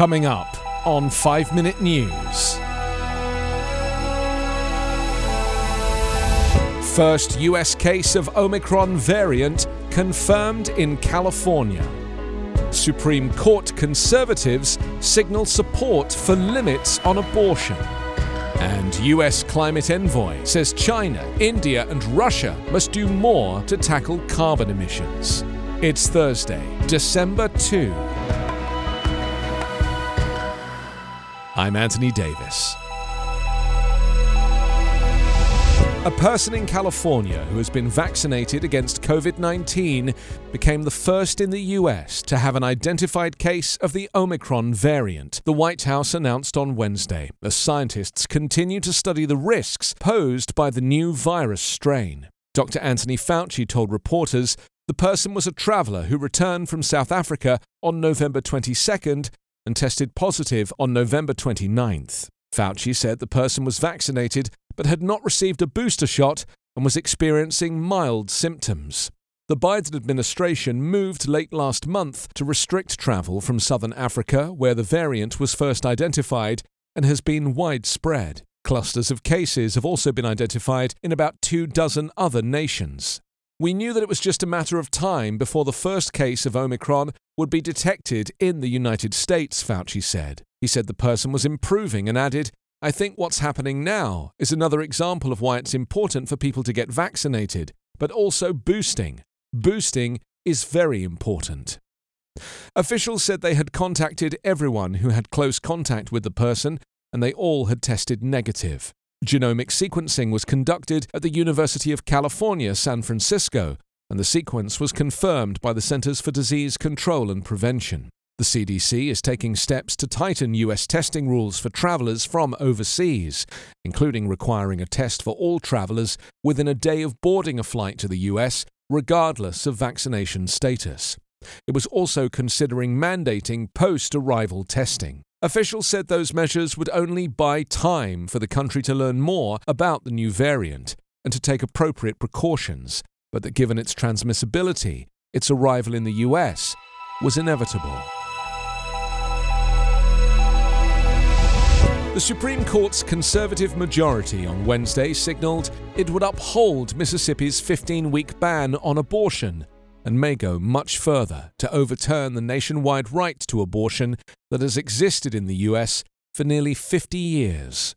Coming up on 5 Minute News. First US case of Omicron variant confirmed in California. Supreme Court conservatives signal support for limits on abortion. And US climate envoy says China, India, and Russia must do more to tackle carbon emissions. It's Thursday, December 2. I'm Anthony Davis. A person in California who has been vaccinated against COVID 19 became the first in the US to have an identified case of the Omicron variant, the White House announced on Wednesday, as scientists continue to study the risks posed by the new virus strain. Dr. Anthony Fauci told reporters the person was a traveler who returned from South Africa on November 22nd and tested positive on November 29th. Fauci said the person was vaccinated but had not received a booster shot and was experiencing mild symptoms. The Biden administration moved late last month to restrict travel from southern Africa, where the variant was first identified and has been widespread. Clusters of cases have also been identified in about two dozen other nations. We knew that it was just a matter of time before the first case of Omicron would be detected in the United States, Fauci said. He said the person was improving and added, I think what's happening now is another example of why it's important for people to get vaccinated, but also boosting. Boosting is very important. Officials said they had contacted everyone who had close contact with the person and they all had tested negative. Genomic sequencing was conducted at the University of California, San Francisco, and the sequence was confirmed by the Centers for Disease Control and Prevention. The CDC is taking steps to tighten US testing rules for travelers from overseas, including requiring a test for all travelers within a day of boarding a flight to the US, regardless of vaccination status. It was also considering mandating post arrival testing. Officials said those measures would only buy time for the country to learn more about the new variant and to take appropriate precautions, but that given its transmissibility, its arrival in the US was inevitable. The Supreme Court's conservative majority on Wednesday signaled it would uphold Mississippi's 15 week ban on abortion and may go much further to overturn the nationwide right to abortion that has existed in the US for nearly 50 years.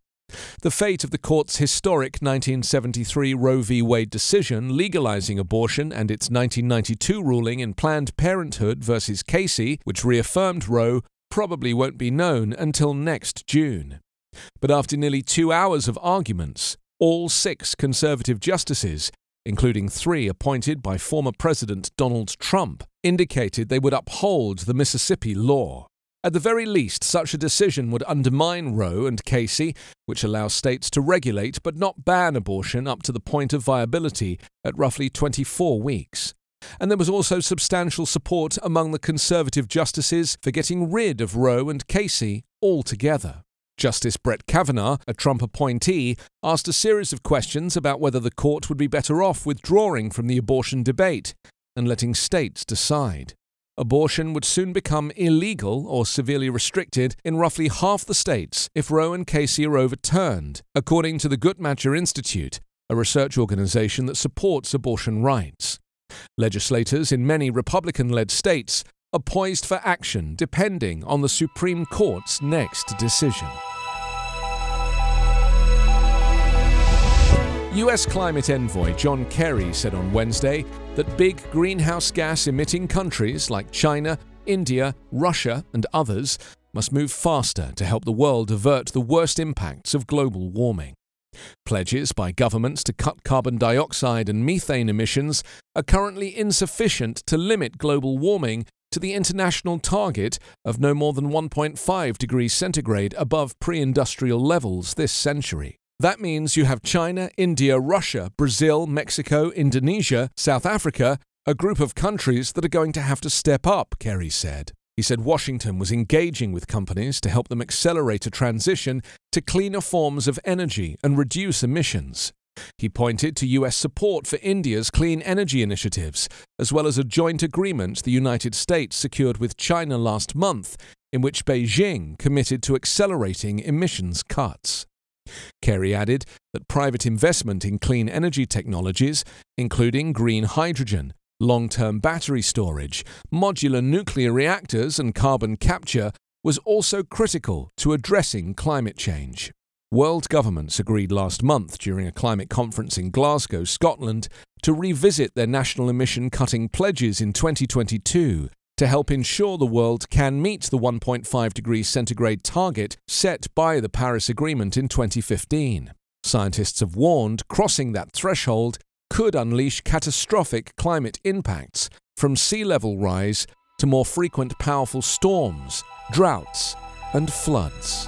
The fate of the court's historic 1973 Roe v. Wade decision legalizing abortion and its 1992 ruling in Planned Parenthood v. Casey, which reaffirmed Roe, probably won't be known until next June. But after nearly two hours of arguments, all six conservative justices, including three appointed by former President Donald Trump, indicated they would uphold the Mississippi law. At the very least, such a decision would undermine Roe and Casey, which allows states to regulate but not ban abortion up to the point of viability at roughly 24 weeks. And there was also substantial support among the conservative justices for getting rid of Roe and Casey altogether. Justice Brett Kavanaugh, a Trump appointee, asked a series of questions about whether the court would be better off withdrawing from the abortion debate and letting states decide. Abortion would soon become illegal or severely restricted in roughly half the states if Roe and Casey are overturned, according to the Guttmacher Institute, a research organization that supports abortion rights. Legislators in many Republican led states are poised for action depending on the Supreme Court's next decision. US climate envoy John Kerry said on Wednesday that big greenhouse gas emitting countries like China, India, Russia, and others must move faster to help the world avert the worst impacts of global warming. Pledges by governments to cut carbon dioxide and methane emissions are currently insufficient to limit global warming to the international target of no more than 1.5 degrees centigrade above pre industrial levels this century. That means you have China, India, Russia, Brazil, Mexico, Indonesia, South Africa, a group of countries that are going to have to step up, Kerry said. He said Washington was engaging with companies to help them accelerate a transition to cleaner forms of energy and reduce emissions. He pointed to US support for India's clean energy initiatives, as well as a joint agreement the United States secured with China last month, in which Beijing committed to accelerating emissions cuts. Kerry added that private investment in clean energy technologies, including green hydrogen, long term battery storage, modular nuclear reactors, and carbon capture was also critical to addressing climate change. World governments agreed last month during a climate conference in Glasgow, Scotland, to revisit their national emission cutting pledges in 2022 to help ensure the world can meet the 1.5 degrees centigrade target set by the Paris Agreement in 2015. Scientists have warned crossing that threshold could unleash catastrophic climate impacts from sea level rise to more frequent powerful storms, droughts, and floods.